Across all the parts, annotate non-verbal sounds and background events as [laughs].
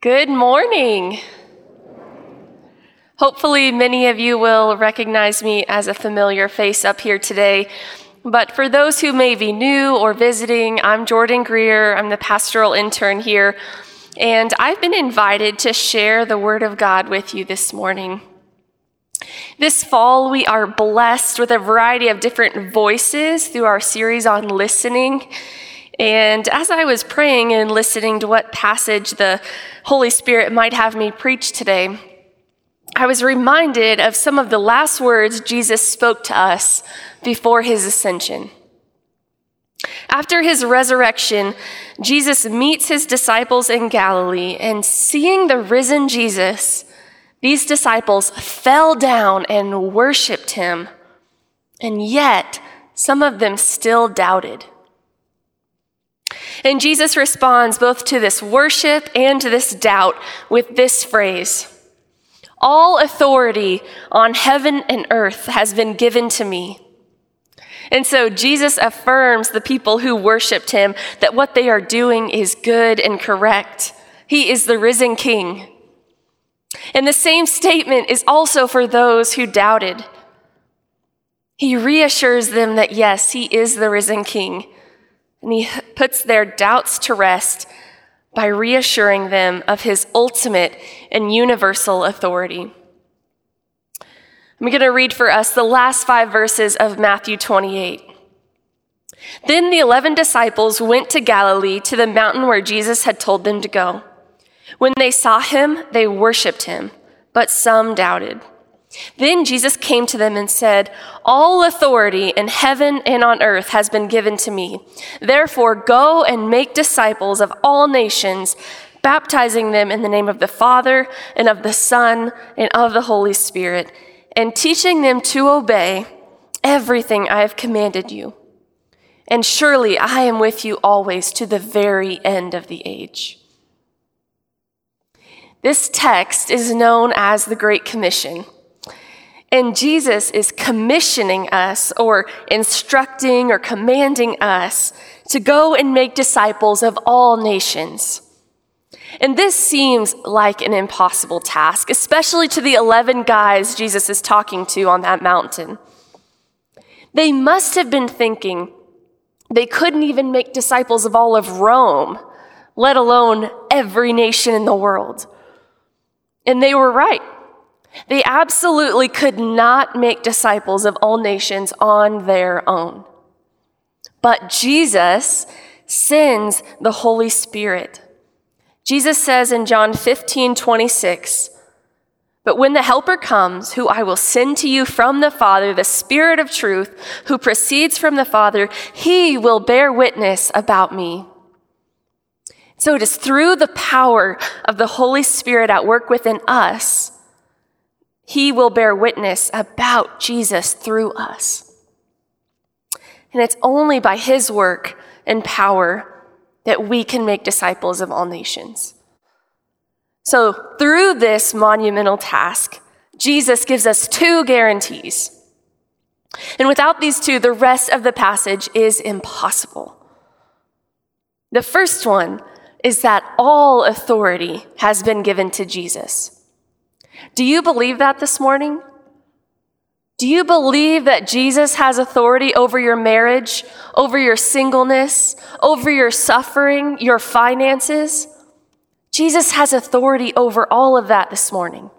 Good morning. Hopefully, many of you will recognize me as a familiar face up here today. But for those who may be new or visiting, I'm Jordan Greer. I'm the pastoral intern here. And I've been invited to share the Word of God with you this morning. This fall, we are blessed with a variety of different voices through our series on listening. And as I was praying and listening to what passage the Holy Spirit might have me preach today, I was reminded of some of the last words Jesus spoke to us before his ascension. After his resurrection, Jesus meets his disciples in Galilee, and seeing the risen Jesus, these disciples fell down and worshiped him. And yet, some of them still doubted. And Jesus responds both to this worship and to this doubt with this phrase All authority on heaven and earth has been given to me. And so Jesus affirms the people who worshiped him that what they are doing is good and correct. He is the risen king. And the same statement is also for those who doubted. He reassures them that yes, he is the risen king and he puts their doubts to rest by reassuring them of his ultimate and universal authority. I'm going to read for us the last five verses of Matthew 28. Then the eleven disciples went to Galilee to the mountain where Jesus had told them to go. When they saw him, they worshiped him, but some doubted. Then Jesus came to them and said, All authority in heaven and on earth has been given to me. Therefore, go and make disciples of all nations, baptizing them in the name of the Father and of the Son and of the Holy Spirit, and teaching them to obey everything I have commanded you. And surely I am with you always to the very end of the age. This text is known as the Great Commission. And Jesus is commissioning us or instructing or commanding us to go and make disciples of all nations. And this seems like an impossible task, especially to the 11 guys Jesus is talking to on that mountain. They must have been thinking they couldn't even make disciples of all of Rome, let alone every nation in the world. And they were right. They absolutely could not make disciples of all nations on their own. But Jesus sends the Holy Spirit. Jesus says in John 15, 26, But when the Helper comes, who I will send to you from the Father, the Spirit of truth, who proceeds from the Father, he will bear witness about me. So it is through the power of the Holy Spirit at work within us he will bear witness about Jesus through us. And it's only by His work and power that we can make disciples of all nations. So, through this monumental task, Jesus gives us two guarantees. And without these two, the rest of the passage is impossible. The first one is that all authority has been given to Jesus. Do you believe that this morning? Do you believe that Jesus has authority over your marriage, over your singleness, over your suffering, your finances? Jesus has authority over all of that this morning.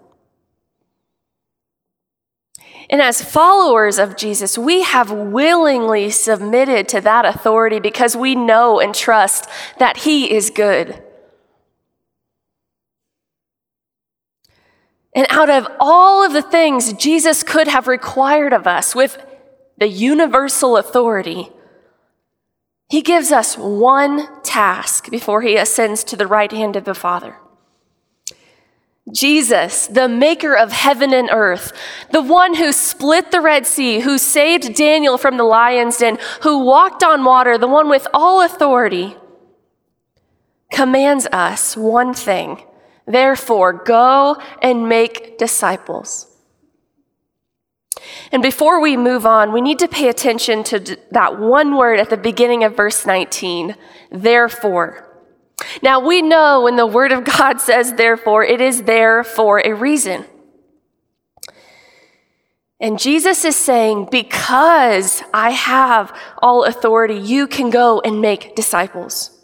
And as followers of Jesus, we have willingly submitted to that authority because we know and trust that He is good. And out of all of the things Jesus could have required of us with the universal authority, he gives us one task before he ascends to the right hand of the Father. Jesus, the maker of heaven and earth, the one who split the Red Sea, who saved Daniel from the lion's den, who walked on water, the one with all authority, commands us one thing Therefore, go and make disciples. And before we move on, we need to pay attention to that one word at the beginning of verse 19, therefore. Now we know when the Word of God [laughs] says therefore, it is there for a reason. And Jesus is saying, because I have all authority, you can go and make disciples.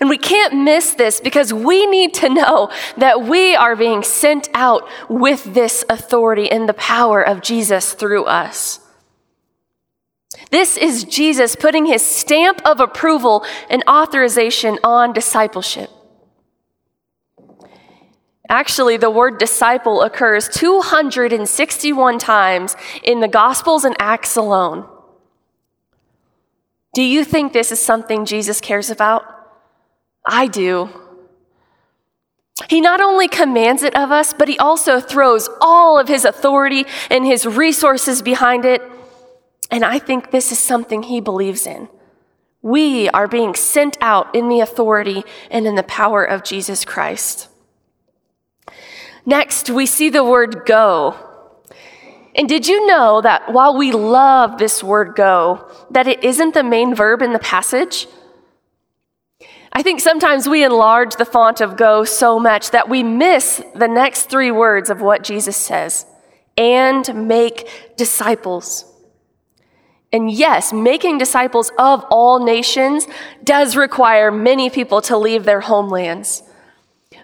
And we can't miss this because we need to know that we are being sent out with this authority and the power of Jesus through us. This is Jesus putting his stamp of approval and authorization on discipleship. Actually, the word disciple occurs 261 times in the Gospels and Acts alone. Do you think this is something Jesus cares about? I do. He not only commands it of us, but he also throws all of his authority and his resources behind it. And I think this is something he believes in. We are being sent out in the authority and in the power of Jesus Christ. Next, we see the word go. And did you know that while we love this word go, that it isn't the main verb in the passage? I think sometimes we enlarge the font of go so much that we miss the next three words of what Jesus says and make disciples. And yes, making disciples of all nations does require many people to leave their homelands.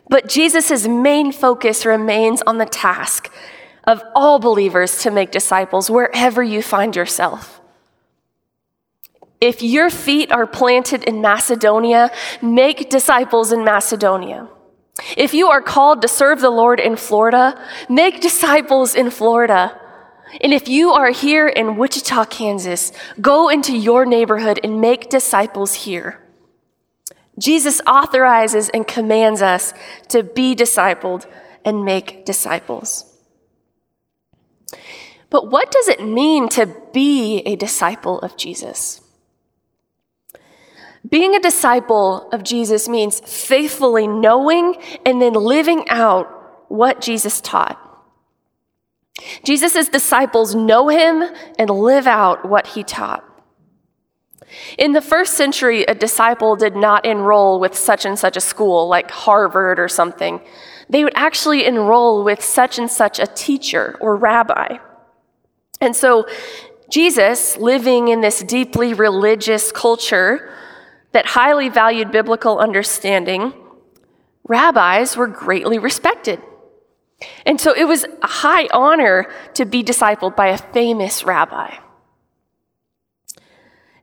But Jesus' main focus remains on the task of all believers to make disciples wherever you find yourself. If your feet are planted in Macedonia, make disciples in Macedonia. If you are called to serve the Lord in Florida, make disciples in Florida. And if you are here in Wichita, Kansas, go into your neighborhood and make disciples here. Jesus authorizes and commands us to be discipled and make disciples. But what does it mean to be a disciple of Jesus? Being a disciple of Jesus means faithfully knowing and then living out what Jesus taught. Jesus' disciples know him and live out what he taught. In the first century, a disciple did not enroll with such and such a school, like Harvard or something. They would actually enroll with such and such a teacher or rabbi. And so, Jesus, living in this deeply religious culture that highly valued biblical understanding, rabbis were greatly respected. And so it was a high honor to be discipled by a famous rabbi.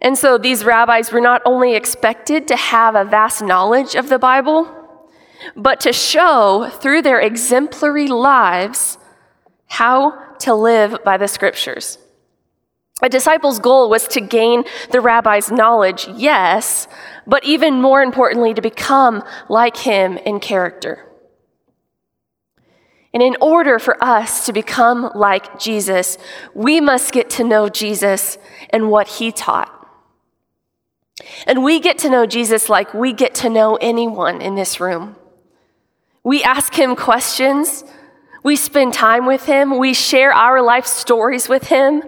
And so these rabbis were not only expected to have a vast knowledge of the Bible, but to show through their exemplary lives how to live by the scriptures. A disciple's goal was to gain the rabbi's knowledge, yes, but even more importantly, to become like him in character. And in order for us to become like Jesus, we must get to know Jesus and what he taught. And we get to know Jesus like we get to know anyone in this room. We ask him questions, we spend time with him, we share our life stories with him,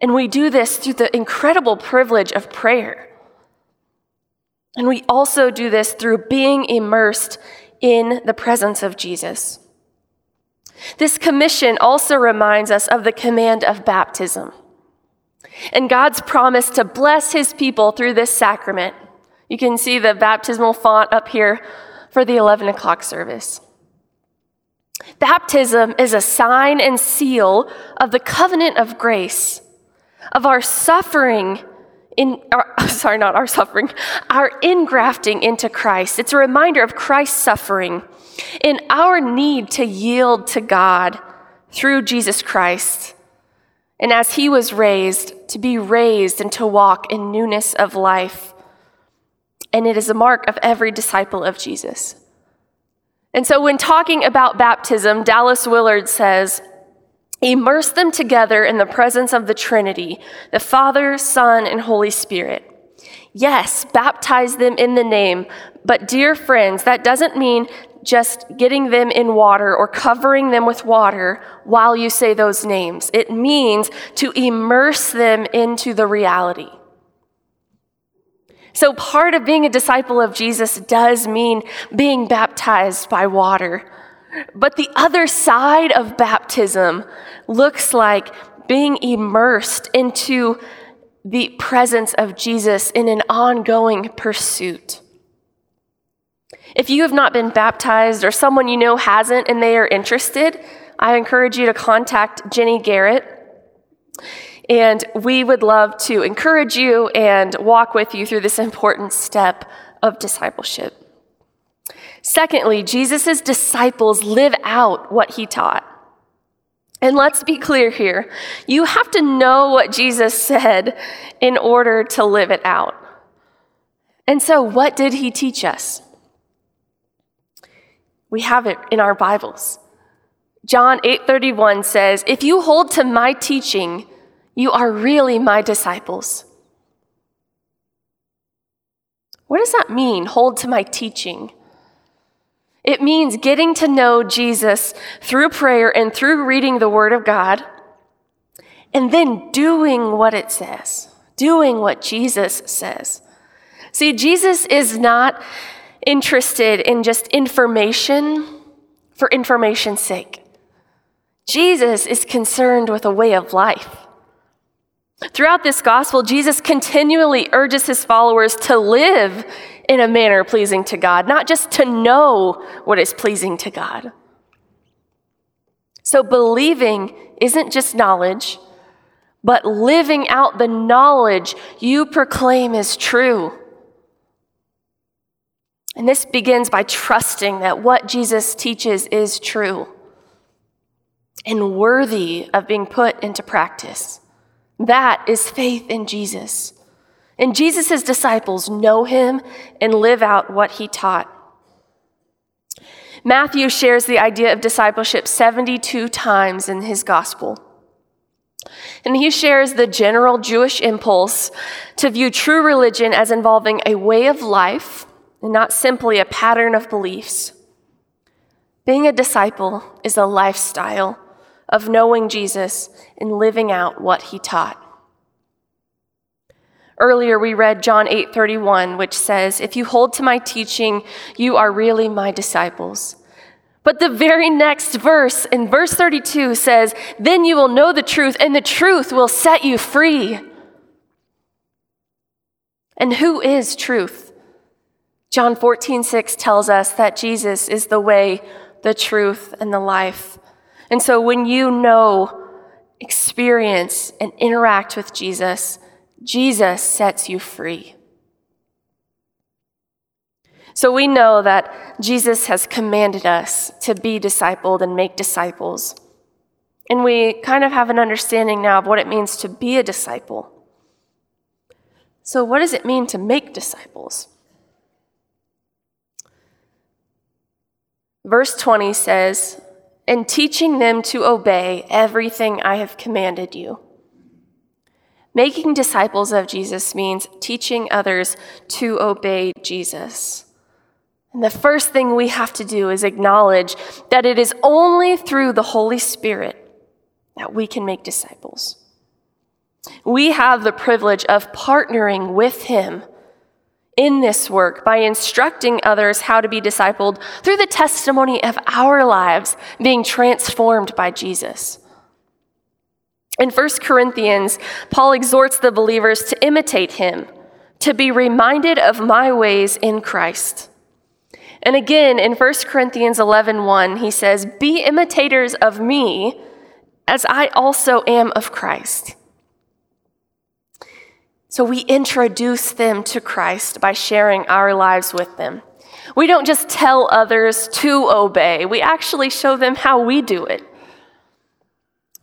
and we do this through the incredible privilege of prayer. And we also do this through being immersed in the presence of Jesus. This commission also reminds us of the command of baptism and God's promise to bless his people through this sacrament. You can see the baptismal font up here for the 11 o'clock service. Baptism is a sign and seal of the covenant of grace, of our suffering in our, [laughs] sorry, not our suffering, our ingrafting into Christ. It's a reminder of Christ's suffering in our need to yield to God through Jesus Christ. And as he was raised, to be raised and to walk in newness of life. And it is a mark of every disciple of Jesus. And so, when talking about baptism, Dallas Willard says, Immerse them together in the presence of the Trinity, the Father, Son, and Holy Spirit. Yes, baptize them in the name, but dear friends, that doesn't mean just getting them in water or covering them with water while you say those names. It means to immerse them into the reality. So, part of being a disciple of Jesus does mean being baptized by water. But the other side of baptism looks like being immersed into the presence of Jesus in an ongoing pursuit. If you have not been baptized or someone you know hasn't and they are interested, I encourage you to contact Jenny Garrett. And we would love to encourage you and walk with you through this important step of discipleship. Secondly, Jesus' disciples live out what he taught. And let's be clear here you have to know what Jesus said in order to live it out. And so, what did he teach us? We have it in our Bibles. John 8:31 says, "If you hold to my teaching, you are really my disciples." What does that mean, hold to my teaching? It means getting to know Jesus through prayer and through reading the Word of God, and then doing what it says, doing what Jesus says. See, Jesus is not interested in just information for information's sake. Jesus is concerned with a way of life. Throughout this gospel, Jesus continually urges his followers to live in a manner pleasing to God, not just to know what is pleasing to God. So, believing isn't just knowledge, but living out the knowledge you proclaim is true. And this begins by trusting that what Jesus teaches is true and worthy of being put into practice. That is faith in Jesus. And Jesus' disciples know him and live out what he taught. Matthew shares the idea of discipleship 72 times in his gospel. And he shares the general Jewish impulse to view true religion as involving a way of life and not simply a pattern of beliefs. Being a disciple is a lifestyle of knowing Jesus and living out what he taught. Earlier we read John 8:31 which says, "If you hold to my teaching, you are really my disciples." But the very next verse in verse 32 says, "Then you will know the truth and the truth will set you free." And who is truth? John 14:6 tells us that Jesus is the way, the truth, and the life. And so when you know, experience, and interact with Jesus, Jesus sets you free. So we know that Jesus has commanded us to be discipled and make disciples. And we kind of have an understanding now of what it means to be a disciple. So, what does it mean to make disciples? Verse 20 says, And teaching them to obey everything I have commanded you. Making disciples of Jesus means teaching others to obey Jesus. And the first thing we have to do is acknowledge that it is only through the Holy Spirit that we can make disciples. We have the privilege of partnering with Him in this work by instructing others how to be discipled through the testimony of our lives being transformed by Jesus. In 1 Corinthians, Paul exhorts the believers to imitate him, to be reminded of my ways in Christ. And again, in 1 Corinthians 11 1, he says, Be imitators of me as I also am of Christ. So we introduce them to Christ by sharing our lives with them. We don't just tell others to obey, we actually show them how we do it.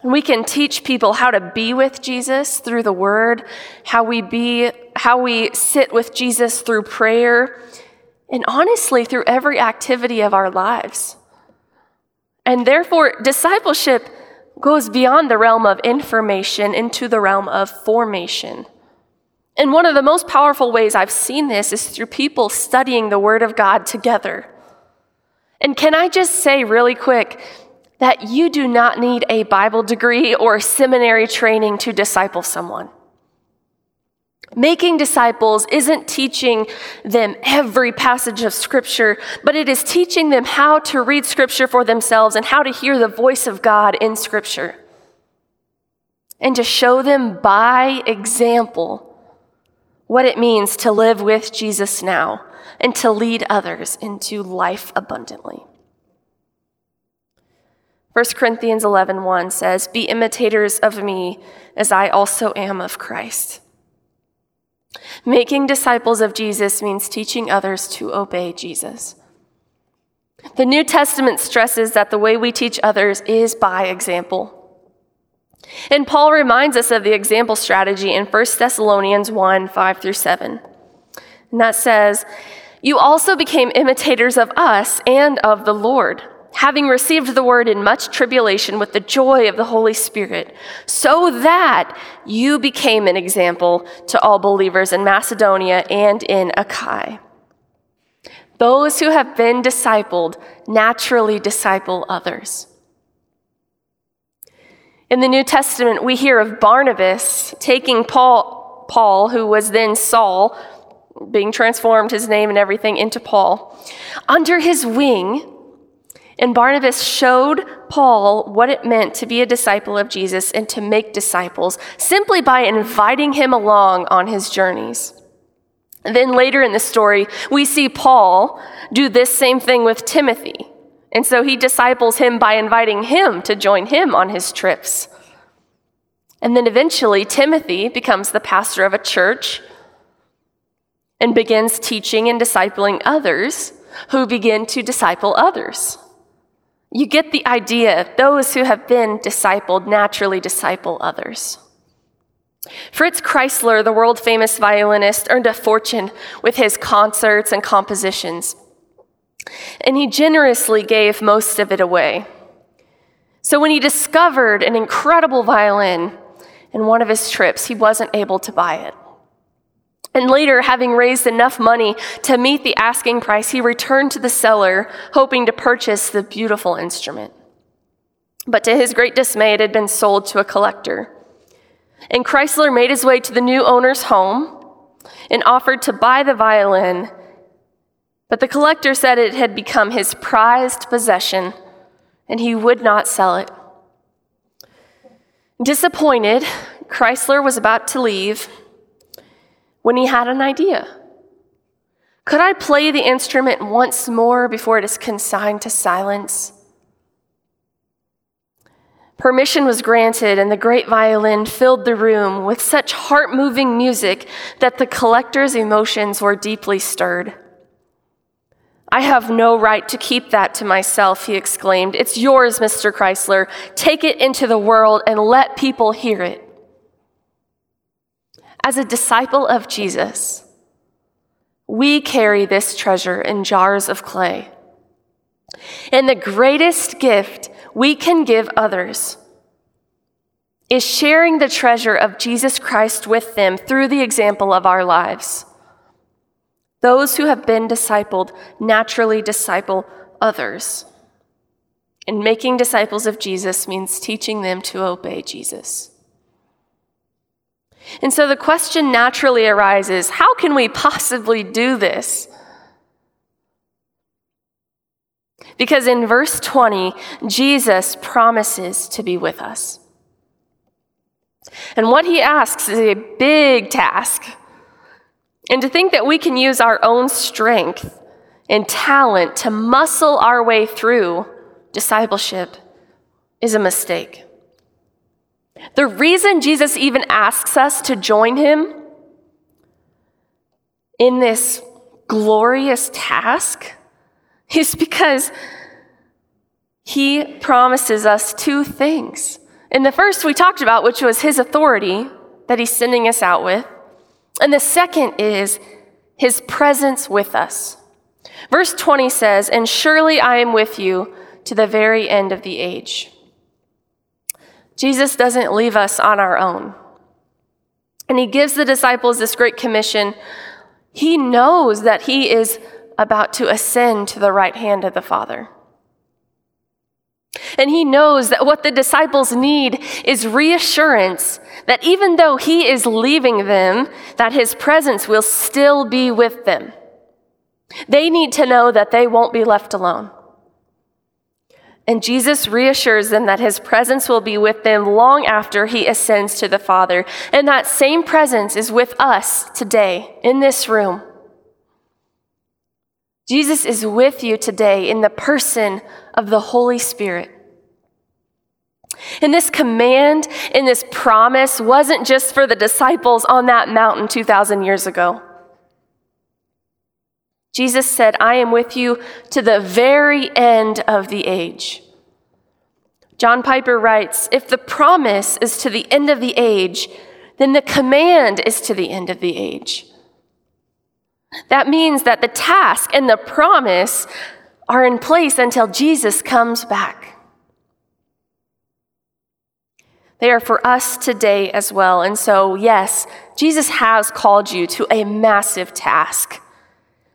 We can teach people how to be with Jesus through the word, how we be, how we sit with Jesus through prayer, and honestly through every activity of our lives. And therefore, discipleship goes beyond the realm of information into the realm of formation. And one of the most powerful ways I've seen this is through people studying the Word of God together. And can I just say really quick, that you do not need a Bible degree or seminary training to disciple someone. Making disciples isn't teaching them every passage of Scripture, but it is teaching them how to read Scripture for themselves and how to hear the voice of God in Scripture. And to show them by example what it means to live with Jesus now and to lead others into life abundantly. 1 Corinthians 11:1 says, "Be imitators of me as I also am of Christ." Making disciples of Jesus means teaching others to obey Jesus. The New Testament stresses that the way we teach others is by example. And Paul reminds us of the example strategy in 1 Thessalonians 1 5 through 7. And that says, You also became imitators of us and of the Lord having received the word in much tribulation with the joy of the Holy Spirit, so that you became an example to all believers in Macedonia and in Achaia. Those who have been discipled naturally disciple others. In the New Testament, we hear of Barnabas taking Paul, Paul, who was then Saul, being transformed, his name and everything, into Paul, under his wing and Barnabas showed Paul what it meant to be a disciple of Jesus and to make disciples simply by inviting him along on his journeys. Then later in the story, we see Paul do this same thing with Timothy. And so he disciples him by inviting him to join him on his trips. And then eventually, Timothy becomes the pastor of a church and begins teaching and discipling others who begin to disciple others. You get the idea. Those who have been discipled naturally disciple others. Fritz Kreisler, the world famous violinist, earned a fortune with his concerts and compositions, and he generously gave most of it away. So when he discovered an incredible violin in one of his trips, he wasn't able to buy it. And later, having raised enough money to meet the asking price, he returned to the seller, hoping to purchase the beautiful instrument. But to his great dismay, it had been sold to a collector. And Kreisler made his way to the new owner's home and offered to buy the violin. But the collector said it had become his prized possession and he would not sell it. Disappointed, Kreisler was about to leave when he had an idea. Could I play the instrument once more before it is consigned to silence? Permission was granted, and the great violin filled the room with such heart moving music that the collector's emotions were deeply stirred. I have no right to keep that to myself, he exclaimed. It's yours, Mr. Kreisler. Take it into the world and let people hear it as a disciple of Jesus, we carry this treasure in jars of clay. And the greatest gift we can give others is sharing the treasure of Jesus Christ with them through the example of our lives. Those who have been discipled naturally disciple others. And making disciples of Jesus means teaching them to obey Jesus. And so the question naturally arises how can we possibly do this? Because in verse 20, Jesus promises to be with us. And what he asks is a big task. And to think that we can use our own strength and talent to muscle our way through discipleship is a mistake. The reason Jesus even asks us to join him in this glorious task is because he promises us two things. And the first we talked about, which was his authority that he's sending us out with. And the second is his presence with us. Verse 20 says, And surely I am with you to the very end of the age. Jesus doesn't leave us on our own. And he gives the disciples this great commission. He knows that he is about to ascend to the right hand of the Father. And he knows that what the disciples need is reassurance that even though he is leaving them, that his presence will still be with them. They need to know that they won't be left alone. And Jesus reassures them that his presence will be with them long after he ascends to the Father. And that same presence is with us today in this room. Jesus is with you today in the person of the Holy Spirit. And this command and this promise wasn't just for the disciples on that mountain 2,000 years ago. Jesus said, I am with you to the very end of the age. John Piper writes If the promise is to the end of the age, then the command is to the end of the age. That means that the task and the promise are in place until Jesus comes back. They are for us today as well. And so, yes, Jesus has called you to a massive task.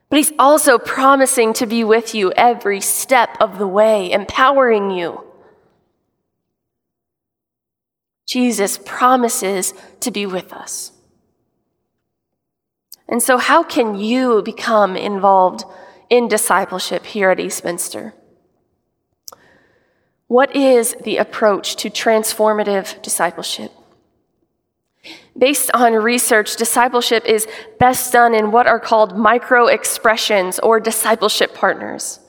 But he's also promising to be with you every step of the way, empowering you. Jesus promises to be with us. And so, how can you become involved in discipleship here at Eastminster? What is the approach to transformative discipleship? Based on research, discipleship is best done in what are called micro expressions or discipleship partners.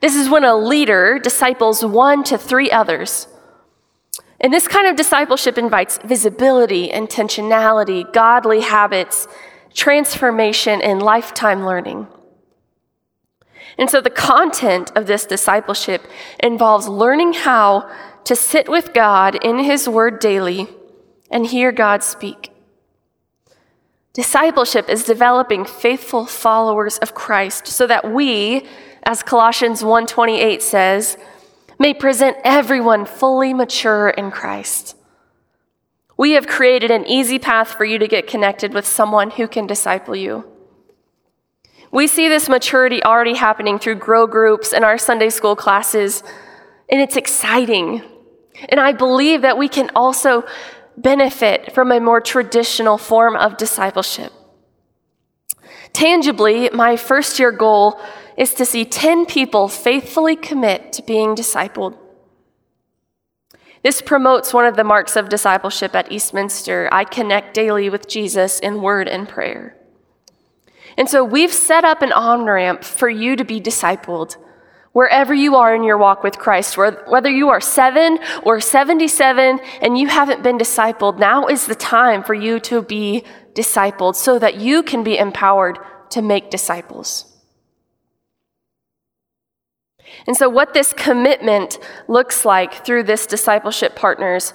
This is when a leader disciples one to three others. And this kind of discipleship invites visibility, intentionality, godly habits, transformation, and lifetime learning. And so the content of this discipleship involves learning how to sit with God in His Word daily and hear God speak. Discipleship is developing faithful followers of Christ so that we, as Colossians 1:28 says, may present everyone fully mature in Christ. We have created an easy path for you to get connected with someone who can disciple you. We see this maturity already happening through grow groups and our Sunday school classes, and it's exciting. And I believe that we can also benefit from a more traditional form of discipleship. Tangibly, my first year goal is to see 10 people faithfully commit to being discipled. This promotes one of the marks of discipleship at Eastminster. I connect daily with Jesus in word and prayer. And so we've set up an on ramp for you to be discipled wherever you are in your walk with Christ, whether you are seven or 77 and you haven't been discipled, now is the time for you to be discipled so that you can be empowered to make disciples. And so, what this commitment looks like through this discipleship partners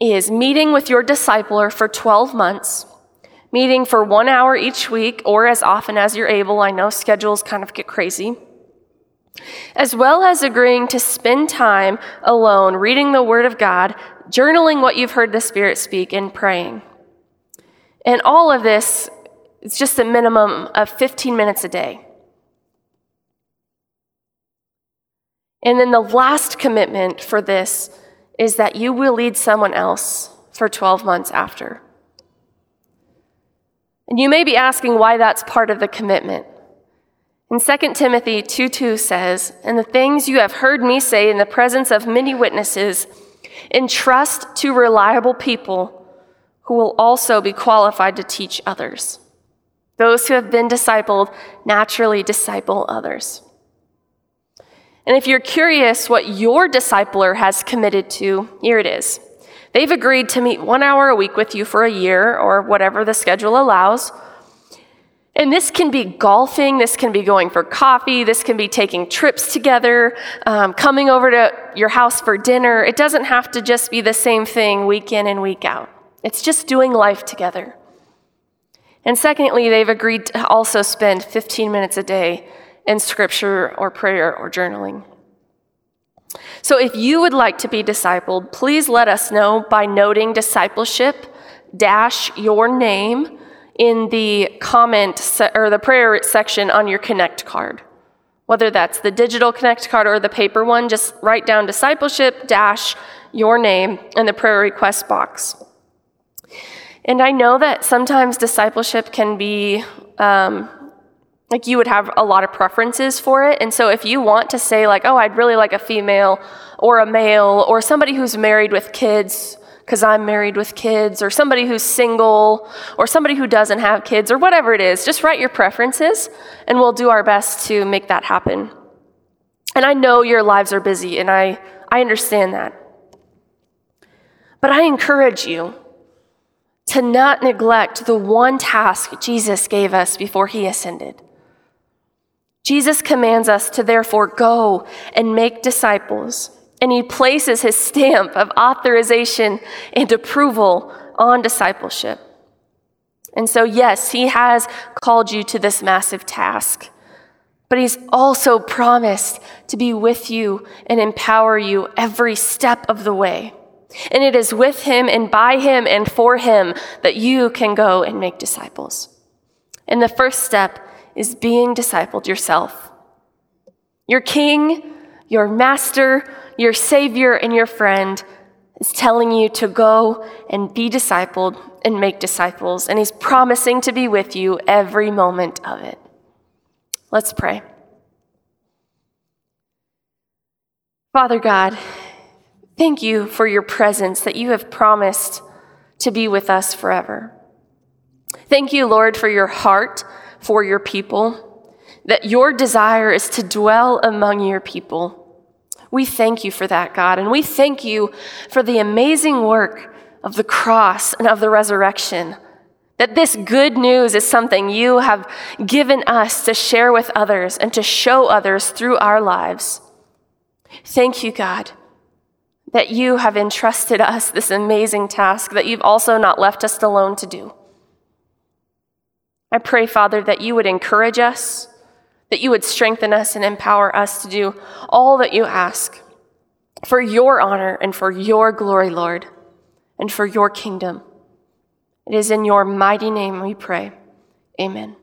is meeting with your discipler for 12 months, meeting for one hour each week or as often as you're able. I know schedules kind of get crazy as well as agreeing to spend time alone reading the Word of God, journaling what you've heard the Spirit speak, and praying. And all of this is just a minimum of 15 minutes a day. And then the last commitment for this is that you will lead someone else for 12 months after. And you may be asking why that's part of the commitment. In 2 Timothy 2 2 says, And the things you have heard me say in the presence of many witnesses, entrust to reliable people who will also be qualified to teach others. Those who have been discipled naturally disciple others. And if you're curious what your discipler has committed to, here it is. They've agreed to meet one hour a week with you for a year or whatever the schedule allows and this can be golfing, this can be going for coffee, this can be taking trips together, um, coming over to your house for dinner. It doesn't have to just be the same thing week in and week out. It's just doing life together. And secondly, they've agreed to also spend 15 minutes a day in scripture or prayer or journaling. So if you would like to be discipled, please let us know by noting discipleship dash your name in the comment se- or the prayer section on your Connect card. Whether that's the digital Connect card or the paper one, just write down discipleship dash your name in the prayer request box. And I know that sometimes discipleship can be um, like you would have a lot of preferences for it. And so if you want to say, like, oh, I'd really like a female or a male or somebody who's married with kids, because I'm married with kids, or somebody who's single, or somebody who doesn't have kids, or whatever it is, just write your preferences and we'll do our best to make that happen. And I know your lives are busy, and I, I understand that. But I encourage you to not neglect the one task Jesus gave us before he ascended. Jesus commands us to therefore go and make disciples, and he places his stamp of authorization and approval on discipleship. And so, yes, he has called you to this massive task, but he's also promised to be with you and empower you every step of the way. And it is with him and by him and for him that you can go and make disciples. And the first step is being discipled yourself. Your king, your master, your savior, and your friend is telling you to go and be discipled and make disciples, and he's promising to be with you every moment of it. Let's pray. Father God, thank you for your presence that you have promised to be with us forever. Thank you, Lord, for your heart for your people, that your desire is to dwell among your people. We thank you for that, God, and we thank you for the amazing work of the cross and of the resurrection. That this good news is something you have given us to share with others and to show others through our lives. Thank you, God, that you have entrusted us this amazing task that you've also not left us alone to do. I pray, Father, that you would encourage us, that you would strengthen us and empower us to do all that you ask for your honor and for your glory, Lord, and for your kingdom. It is in your mighty name we pray. Amen.